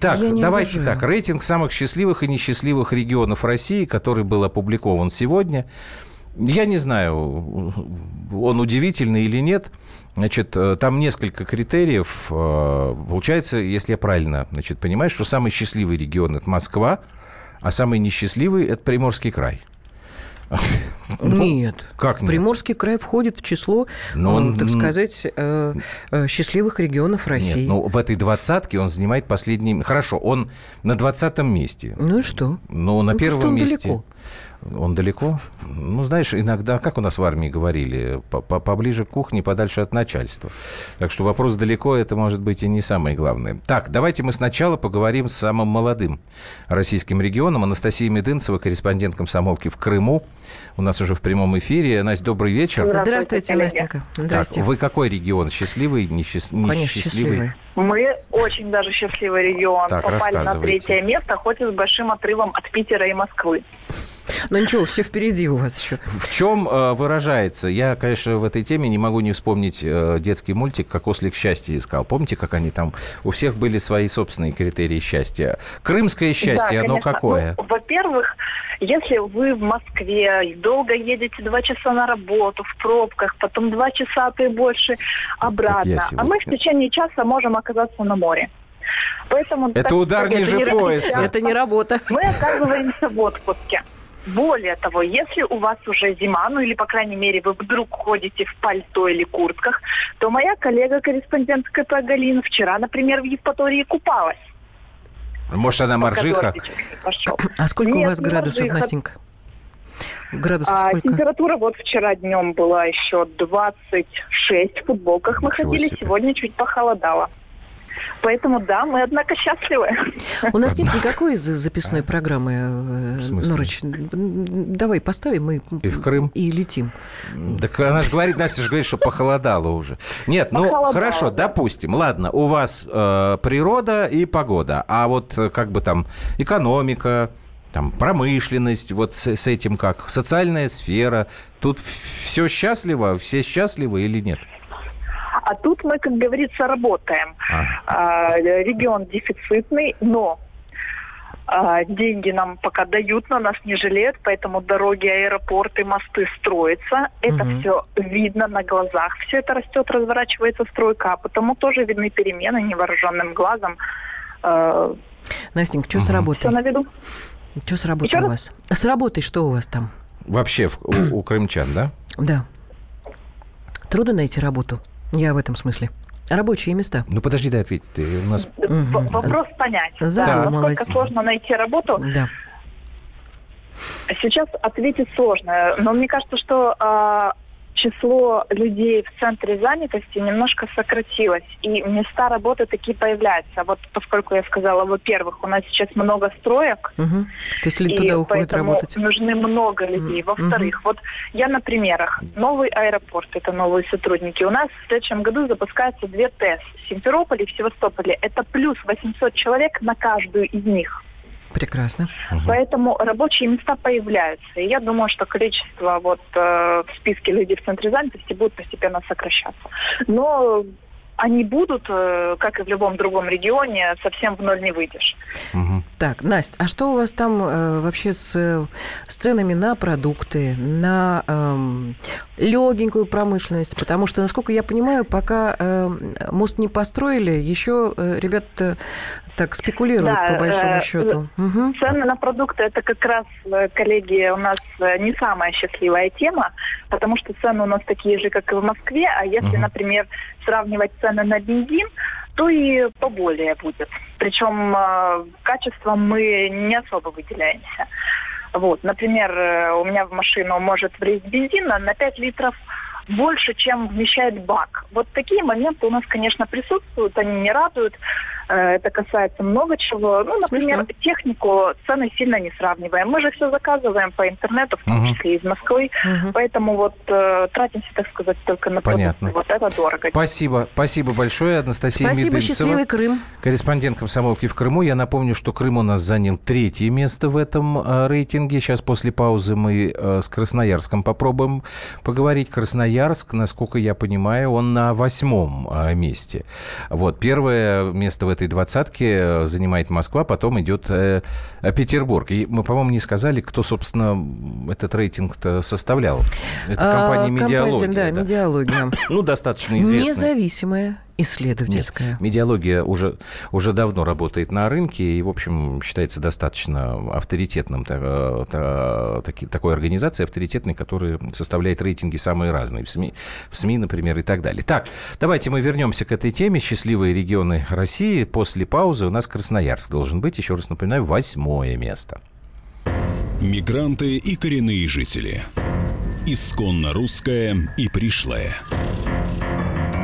Так, давайте обожаю. так. Рейтинг самых счастливых и несчастливых регионов России, который был опубликован сегодня. Я не знаю, он удивительный или нет. Значит, э, там несколько критериев. Э, Получается, если я правильно значит, понимаю, что самый счастливый регион – это Москва, а самый несчастливый – это Приморский край. Ну, Нет. Как нет? Приморский край входит в число, Но э, он- так сказать, э, э, счастливых регионов России. Нет, ну в этой двадцатке он занимает последний... Хорошо, он на двадцатом месте. Ну и что? Ну, на Ну, первом он месте. далеко. Он далеко? Ну, знаешь, иногда, как у нас в армии говорили, по- по- поближе к кухне, подальше от начальства. Так что вопрос далеко, это может быть и не самое главное. Так, давайте мы сначала поговорим с самым молодым российским регионом. Анастасия Медынцева, корреспондент комсомолки в Крыму. У нас уже в прямом эфире. Настя, добрый вечер. Здравствуйте, Здравствуйте. Настенька. Так, Здрасте. вы какой регион? Счастливый, несчаст... Конечно, несчастливый? счастливые. Мы очень даже счастливый регион. Так, Попали на третье место, хоть и с большим отрывом от Питера и Москвы. Ну ничего, все впереди у вас еще. В чем э, выражается? Я, конечно, в этой теме не могу не вспомнить э, детский мультик «Как ослик счастье искал». Помните, как они там... У всех были свои собственные критерии счастья. Крымское счастье, Да, оно конечно. какое? Ну, во-первых, если вы в Москве долго едете два часа на работу в пробках, потом два часа, а то и больше обратно, а сегодня. мы в течение часа можем оказаться на море. Поэтому Это так удар ниже это пояса. Это не работа. мы оказываемся в отпуске. Более того, если у вас уже зима, ну или, по крайней мере, вы вдруг ходите в пальто или куртках, то моя коллега-корреспондент КП Галина вчера, например, в Евпатории купалась. Может, она моржиха? А сколько у Нет, вас не градусов, моржиха. Настенька? Градусов А, сколько? температура вот вчера днем была еще 26 в футболках. Мы Ничего ходили, себе. сегодня чуть похолодало. Поэтому да, мы, однако, счастливы. У нас нет никакой за- записной программы, э, В смысле? Норыч. Давай поставим и, И в Крым? и летим. Так она же говорит, Настя же говорит, что похолодало уже. Нет, ну хорошо, допустим. Ладно, у вас э, природа и погода, а вот э, как бы там экономика, там промышленность, вот с, с этим как, социальная сфера, тут все счастливо, все счастливы или нет? А тут мы, как говорится, работаем. А. А, регион дефицитный, но а, деньги нам пока дают, на нас не жалеют, поэтому дороги, аэропорты, мосты строятся. Это Мгм. все видно на глазах. Все это растет, разворачивается стройка, а потому тоже видны перемены невооруженным глазом. Э, Настенька, что с Мгм. работой? Что на виду? Что с работой Еще у раз? вас? С работой что у вас там? Вообще у, у крымчан, да? Да. Трудно найти работу? Я в этом смысле. Рабочие места. Ну подожди, дай ответить. Ты у нас Мгм. Вопрос понять. Да, Задумалась. насколько сложно найти работу, Да. Сейчас ответить сложно, но мне кажется, что а, число людей в центре занятости немножко сократилось, и места работы такие появляются. Вот поскольку я сказала, во-первых, у нас сейчас много строек, Мгм. То есть люди туда уходят работать. нужны много людей. Во-вторых, вот я на примерах. Новый аэропорт, это новые сотрудники. У нас в следующем году запускаются две ТЭС в Симферополе и в Севастополе. Это плюс 800 человек на каждую из них. Прекрасно. Поэтому рабочие места появляются. И я думаю, что количество вот э, в списке людей в центре занятости будет постепенно сокращаться. Но они будут, э, как и в любом другом регионе, совсем в ноль не выйдешь. Мгм. Так, Настя, а что у вас там э, вообще с, э, с ценами на продукты, на эм, легенькую промышленность? Потому что, насколько я понимаю, пока эм, мост не построили, еще э, ребята так спекулируют Да, по большому э, счету. Мгм. Цены на продукты это как раз, э, коллеги, у нас э, не самая счастливая тема, потому что цены у нас такие же, как и в Москве. А если, Мгм. например, сравнивать цены на бензин, то и поболее будет. Причем э, качеством мы не особо выделяемся. Вот, например, э, у меня в машину может влезть бензина на 5 литров больше, чем вмещает бак. Вот такие моменты у нас, конечно, присутствуют, они не радуют. Э, Это касается много чего. Ну, например, Смешно. технику цены сильно не сравниваем. Мы же все заказываем по интернету, в том Мгм. числе из Москвы. Мгм. Поэтому вот э, тратимся, так сказать, только на продукты. Понятно. Вот это дорого. Спасибо, спасибо большое, Анастасия Спасибо, Медынцева. счастливый Крым. Корреспондент комсомолки в Крыму. Я напомню, что Крым у нас занял третье место в этом э, рейтинге. Сейчас после паузы мы э, с Красноярском попробуем поговорить. Красноярск, насколько я понимаю, он на восьмом э, месте. Вот первое место в этом этой двадцатке занимает Москва, потом идет э, Петербург. И мы, по-моему, не сказали, кто, собственно, этот рейтинг-то составлял. Это компания а, «Медиалогия». Компания, да, «Медиалогия». Ну, достаточно известная. Независимая исследовательская. Нет, медиалогия уже, уже давно работает на рынке и, в общем, считается достаточно авторитетным та, та, таки, такой организацией, авторитетной, которая составляет рейтинги самые разные в СМИ, в СМИ, например, и так далее. Так, давайте мы вернемся к этой теме. Счастливые регионы России. После паузы у нас Красноярск должен быть, еще раз напоминаю, восьмое место. Мигранты и коренные жители. Исконно русская и пришлая.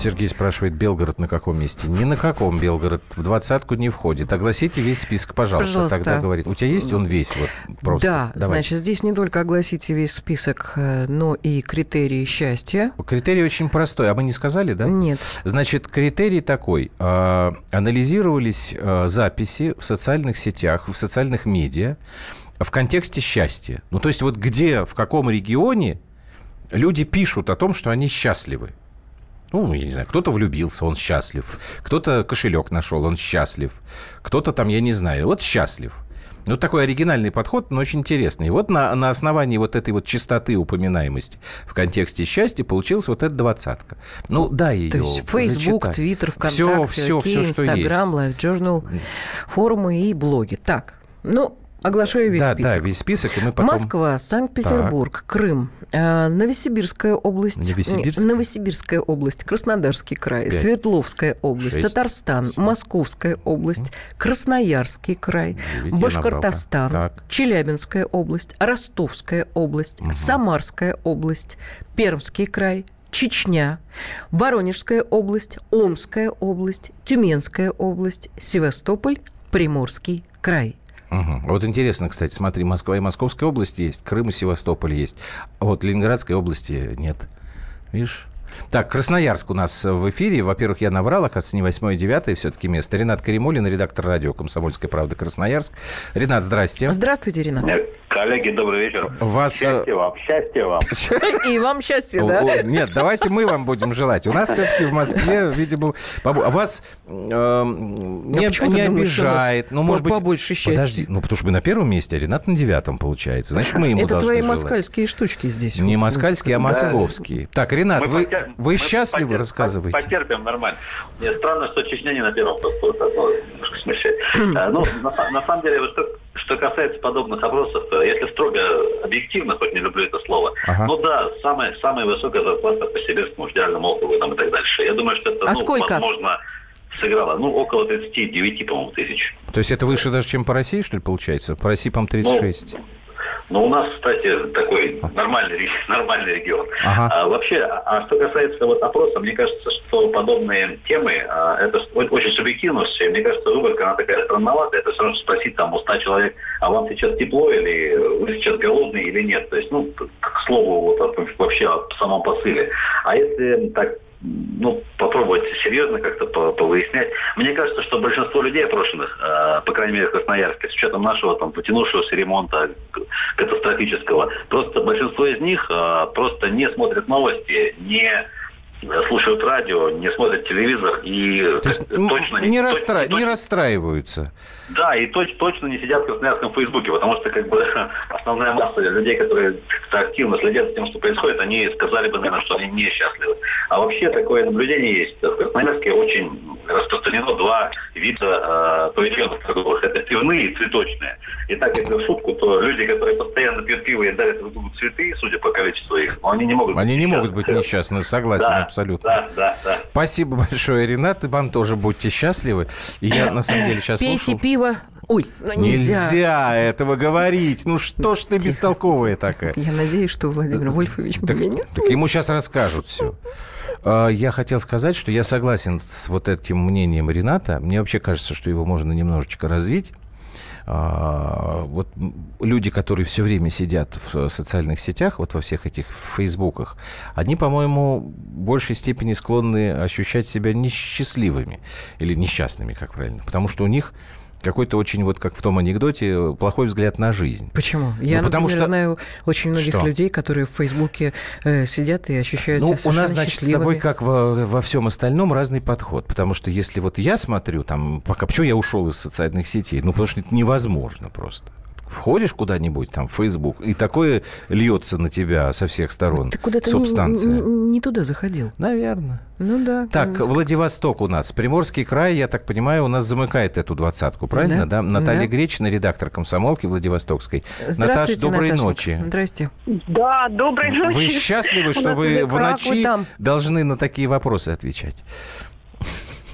Сергей спрашивает, Белгород на каком месте? Ни на каком Белгород в двадцатку не входит. Огласите весь список, пожалуйста, пожалуйста. тогда говорит. У тебя есть он весь вот просто? Да, Давай. значит, здесь не только огласите весь список, э, но и критерии счастья. Критерий очень простой, а мы не сказали, да? Нет. Значит, критерий такой. Э, анализировались э, записи в социальных сетях, в социальных медиа в контексте счастья. Ну, то есть вот где, в каком регионе люди пишут о том, что они счастливы. Ну, я не знаю, кто-то влюбился, он счастлив. Кто-то кошелек нашел, он счастлив. Кто-то там, я не знаю, вот счастлив. Ну, такой оригинальный подход, но очень интересный. И вот на, на основании вот этой вот чистоты упоминаемости в контексте счастья получилась вот эта двадцатка. Ну, да, ее То есть Facebook, Twitter, ВКонтакте, все, все, все, Instagram, Live Journal, форумы и блоги. Так, ну, Оглашаю весь да, список. Да, весь список, и мы потом... Москва, Санкт-Петербург, так. Крым, э, Новосибирская область, Новосибирск? Новосибирская область, Краснодарский край, 5. Свердловская область, 6. Татарстан, 7. Московская область, Красноярский край, 9, Башкортостан, Челябинская область, Ростовская область, угу. Самарская область, Пермский край, Чечня, Воронежская область, Омская область, Тюменская область, Севастополь, Приморский край. Угу. Вот интересно, кстати, смотри, Москва и Московская область есть, Крым и Севастополь есть, а вот Ленинградской области нет. Видишь? Так, Красноярск у нас в эфире. Во-первых, я наврал, оказывается, не 8 9 все-таки место. Ренат Каримулин, редактор радио «Комсомольская правда» Красноярск. Ренат, здрасте. Здравствуйте, Ренат. Э, коллеги, добрый вечер. Вас... Э, счастья вам, счастья вам. И вам счастья, да? Нет, давайте мы вам будем желать. У нас все-таки в Москве, видимо, а вас эм, не обижает. Ну, может быть, побольше счастья. Подожди, ну, потому что мы на первом месте, а Ренат на девятом, получается. Значит, мы ему Это твои москальские штучки здесь. Не москальские, а московские. Так, Ренат, вы счастливы? вы рассказываете? Потерпим, нормально. Мне странно, что Чечня не на первом немножко смешает. Э, ну, на, на самом деле, вот что, что касается подобных опросов, если строго объективно, хоть не люблю это слово, ага. ну да, самая, самая высокая зарплата по Сибирскому федеральному округу там, и так дальше. Я думаю, что это, а ну, сколько? возможно, сыграла, ну, около 39, по-моему, тысяч. То есть это выше даже, чем по России, что ли, получается? По России, по-моему, 36. Ну, но у нас, кстати, такой нормальный, нормальный регион. Ага. А, вообще, а что касается вот опроса, мне кажется, что подобные темы, а, это очень субъективно все. Мне кажется, выборка, она такая странноватая. Это все равно спросить там у 100 человек, а вам сейчас тепло или вы сейчас голодные или нет. То есть, ну, к слову, вот вообще о самом посыле. А если так ну, попробовать серьезно как-то повыяснять. Мне кажется, что большинство людей опрошенных, э, по крайней мере в Красноярске, с учетом нашего там потянувшегося ремонта катастрофического, просто большинство из них э, просто не смотрят новости, не слушают радио, не смотрят телевизор и То есть, точно не, не, расстра... точно, не расстраиваются. Да, и точ, точно не сидят в Красноярском Фейсбуке, потому что как бы основная масса людей, которые активно следят за тем, что происходит, они сказали бы, наверное, что они несчастливы. А вообще такое наблюдение есть. В Красноярске очень распространено два вида э, павильонов торговых. Это пивные и цветочные. И так, если в шутку, то люди, которые постоянно пьют пиво и дарят друг другу цветы, судя по количеству их, но они не могут Они быть не могут быть несчастны, согласен да, абсолютно. Да, да, да. Спасибо большое, Ренат. И вам тоже будьте счастливы. И я, на самом деле, сейчас Пейте слушал... пиво, Ой, ну нельзя. Нельзя этого говорить. Ну что ж ты Тихо. бестолковая такая? Я надеюсь, что Владимир Вольфович так, меня не так ему сейчас расскажут все. А, я хотел сказать, что я согласен с вот этим мнением Рената. Мне вообще кажется, что его можно немножечко развить. А, вот люди, которые все время сидят в социальных сетях, вот во всех этих фейсбуках, они, по-моему, в большей степени склонны ощущать себя несчастливыми или несчастными, как правильно, потому что у них какой-то очень, вот как в том анекдоте, плохой взгляд на жизнь. Почему? Я, ну, потому например, что... знаю очень многих что? людей, которые в Фейсбуке э, сидят и ощущают ну, себя у нас, значит, с тобой, как во, во всем остальном, разный подход. Потому что если вот я смотрю, там, пока почему я ушел из социальных сетей? Ну, потому что это невозможно просто входишь куда-нибудь там в Facebook, и такое льется на тебя со всех сторон. Ты куда-то субстанция. Не, не, не туда заходил. Наверное. Ну да. Так, конечно. Владивосток у нас. Приморский край, я так понимаю, у нас замыкает эту двадцатку, правильно? Да. да? Наталья да. Гречина, редактор комсомолки Владивостокской. Наташ, доброй Наташа. ночи. Здрасте. Да, доброй ночи. Вы счастливы, что вы в ночи должны на такие вопросы отвечать?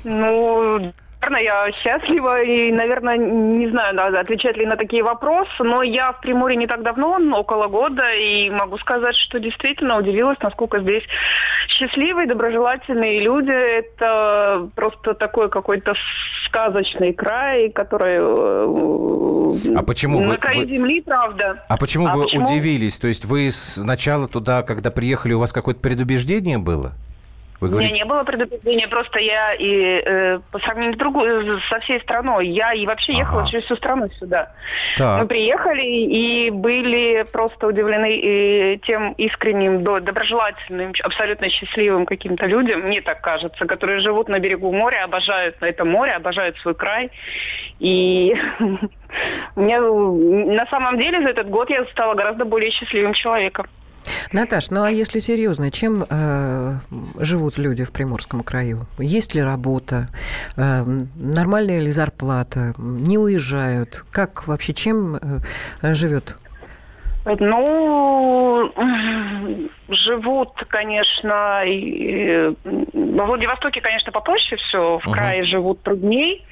Ну, Наверное, я счастлива и, наверное, не знаю, да, отвечать ли на такие вопросы, но я в Приморье не так давно, около года, и могу сказать, что действительно удивилась, насколько здесь счастливые, доброжелательные люди. Это просто такой какой-то сказочный край, который а почему на вы, краю вы... земли, правда. А почему а вы почему? удивились? То есть вы сначала туда, когда приехали, у вас какое-то предубеждение было? Вы говорите... У меня не было предупреждения, просто я и э, по сравнению с другой, со всей страной, я и вообще ехала ага. через всю страну сюда. Так. Мы приехали и были просто удивлены и тем искренним, доброжелательным, абсолютно счастливым каким-то людям, мне так кажется, которые живут на берегу моря, обожают на это море, обожают свой край. И мне на самом деле за этот год я стала гораздо более счастливым человеком. Наташ, ну а если серьезно, чем э, живут люди в Приморском краю? Есть ли работа? Э, нормальная ли зарплата? Не уезжают? Как вообще, чем э, живет ну, живут, конечно, и, во Владивостоке, конечно, попроще все, в крае uh-huh. живут трудней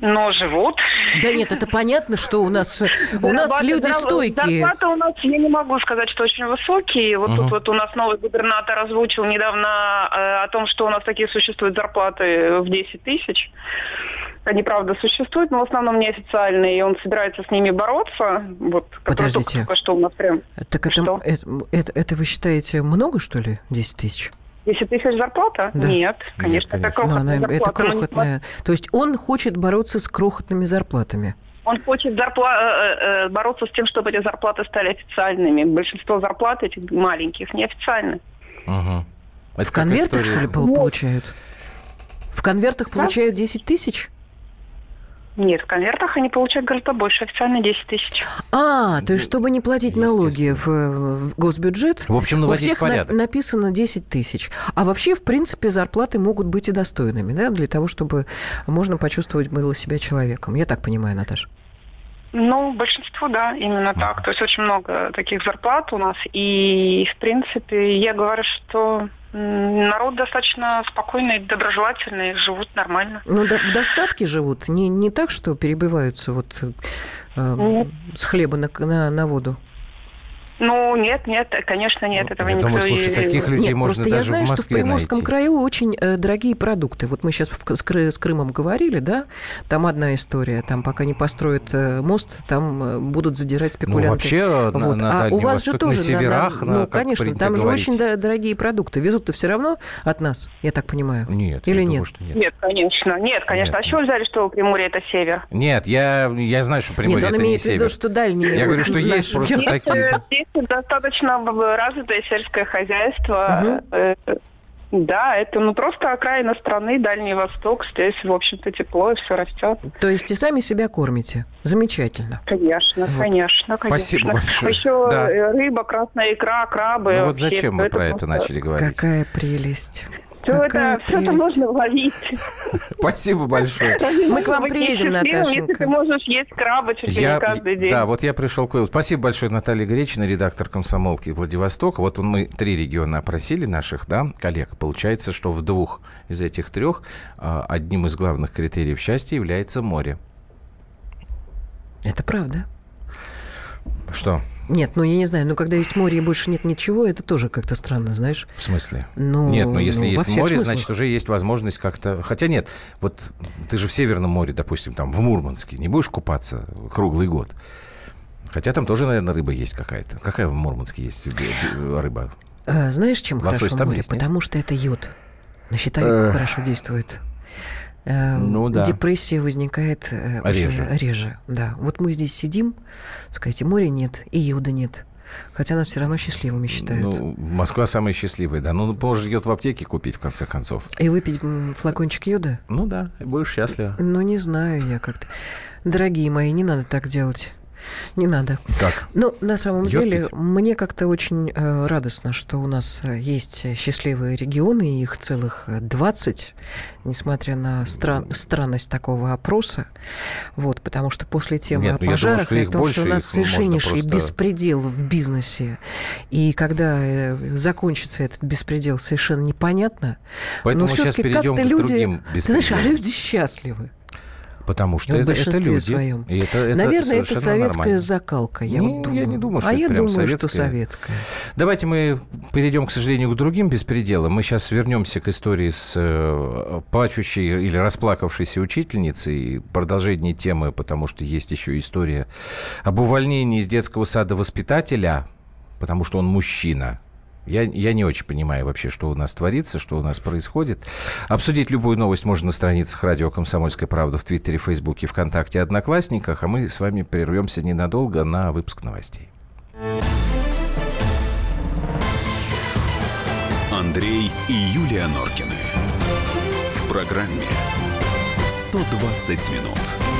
но живут. Да нет, это понятно, что у нас у нас люди стойкие. Зарплаты у нас, я не могу сказать, что очень высокие. Вот тут вот у нас новый губернатор озвучил недавно э, о том, что у нас такие существуют зарплаты в 10 тысяч. Они, правда, существуют, но в основном неофициальные, и он собирается с ними бороться. Вот, Подождите. Только что у нас прям... Так это, это, это, это вы считаете много, что ли, 10 тысяч? 10 тысяч зарплата? Да. Нет, конечно, Нет, конечно. это крохотная ну, зарплата. Это крохотная. То есть он хочет бороться с крохотными зарплатами? Он хочет зарпла- э, э, бороться с тем, чтобы эти зарплаты стали официальными. Большинство зарплат этих маленьких неофициальны. Ага. Это в конвертах, история? что ли, получают? В конвертах да? получают 10 тысяч? Нет, в конвертах они получают гораздо больше, официально 10 тысяч. А, то есть, чтобы не платить налоги в, в госбюджет, в общем, у всех порядок. На, написано 10 тысяч. А вообще, в принципе, зарплаты могут быть и достойными, да, для того, чтобы можно почувствовать было себя человеком. Я так понимаю, Наташа. Ну, большинство, да, именно так. То есть очень много таких зарплат у нас. И, в принципе, я говорю, что народ достаточно спокойный, доброжелательный, живут нормально. Ну, да, в достатке живут? Не, не так, что перебиваются вот э, с хлеба на, на, на воду? Ну, нет, нет, конечно, нет, ну, этого я никто думаю, слушай, таких людей нет, можно просто даже я знаю, в Москве что в Приморском найти. краю очень э, дорогие продукты. Вот мы сейчас в, с, с Крымом говорили, да, там одна история, там пока не построят э, мост, там э, будут задирать спекулянты. Ну, вообще вот. на, на А у вас же тоже на северах, на, на, ну, конечно, там же говорить. очень дорогие продукты. Везут-то все равно от нас, я так понимаю. Нет, Или нет? Думаю, что нет? Нет, конечно, нет, конечно. Нет. А чего взяли, что Приморье это север? Нет, я, я знаю, что Приморье нет, это не север. Нет, он имеет в виду, что дальние. Я говорю, что есть просто такие. Достаточно развитое сельское хозяйство. Угу. Да, это ну просто окраина страны, Дальний Восток. Здесь, в общем-то, тепло и все растет. То есть и сами себя кормите. Замечательно. Конечно, вот. конечно, конечно. Спасибо большое. Еще да. рыба, красная икра, крабы. Ну вот зачем мы про это начали говорить? Какая прелесть. Все это, все это можно ловить. Спасибо большое. Мы к вам приедем, Наташенька. Если ты можешь есть краба чуть ли не каждый день. Да, вот я пришел к выводу. Спасибо большое, Наталья Гречина, редактор комсомолки Владивосток. Вот мы три региона опросили наших да, коллег. Получается, что в двух из этих трех а, одним из главных критериев счастья является море. Это правда. Что? Нет, ну я не знаю, но когда есть море и больше нет ничего, это тоже как-то странно, знаешь. В смысле? Ну, нет, но если ну, есть море, смыслах. значит уже есть возможность как-то. Хотя нет, вот ты же в Северном море, допустим, там в Мурманске, не будешь купаться круглый год. Хотя там тоже, наверное, рыба есть какая-то. Какая в Мурманске есть рыба? А, знаешь, чем Лосось хорошо там море? есть, нет? Потому что это йод. На щитовидку хорошо действует. Э, Ну да. Депрессия возникает э, Реже. реже. Да. Вот мы здесь сидим, сказать, и моря нет, и йода нет. Хотя нас все равно счастливыми считают. Ну, Москва самая счастливая, да. Ну, можешь йод в аптеке купить, в конце концов. И выпить флакончик йода? Ну да, будешь счастлива. Ну, не знаю я как-то. Дорогие мои, не надо так делать. Не надо. Так, Ну, на самом Йод деле, пить? мне как-то очень э, радостно, что у нас есть счастливые регионы, и их целых э, 20, несмотря на стран- странность такого опроса. Вот, потому что после темы Нет, о ну, я думаю, пожарах что и о том, больше, что у нас совершеннейший просто- беспредел в бизнесе, и когда э, закончится этот беспредел, совершенно непонятно. поэтому но сейчас все-таки перейдем к люди... другим Ты знаешь, а беспределам. люди счастливы. Потому что в это, это люди. своем. И это, это Наверное, это советская нормально. закалка, я Не, вот думаю. я не думаю, что а это я прям думаю, что советская. советская. Давайте мы перейдем, к сожалению, к другим беспределам. Мы сейчас вернемся к истории с э, плачущей или расплакавшейся учительницей. Продолжение темы, потому что есть еще история об увольнении из детского сада воспитателя, потому что он мужчина. Я, я не очень понимаю вообще, что у нас творится, что у нас происходит. Обсудить любую новость можно на страницах радио «Комсомольская правда» в Твиттере, Фейсбуке, ВКонтакте, Одноклассниках. А мы с вами прервемся ненадолго на выпуск новостей. Андрей и Юлия Норкины. В программе 120 минут.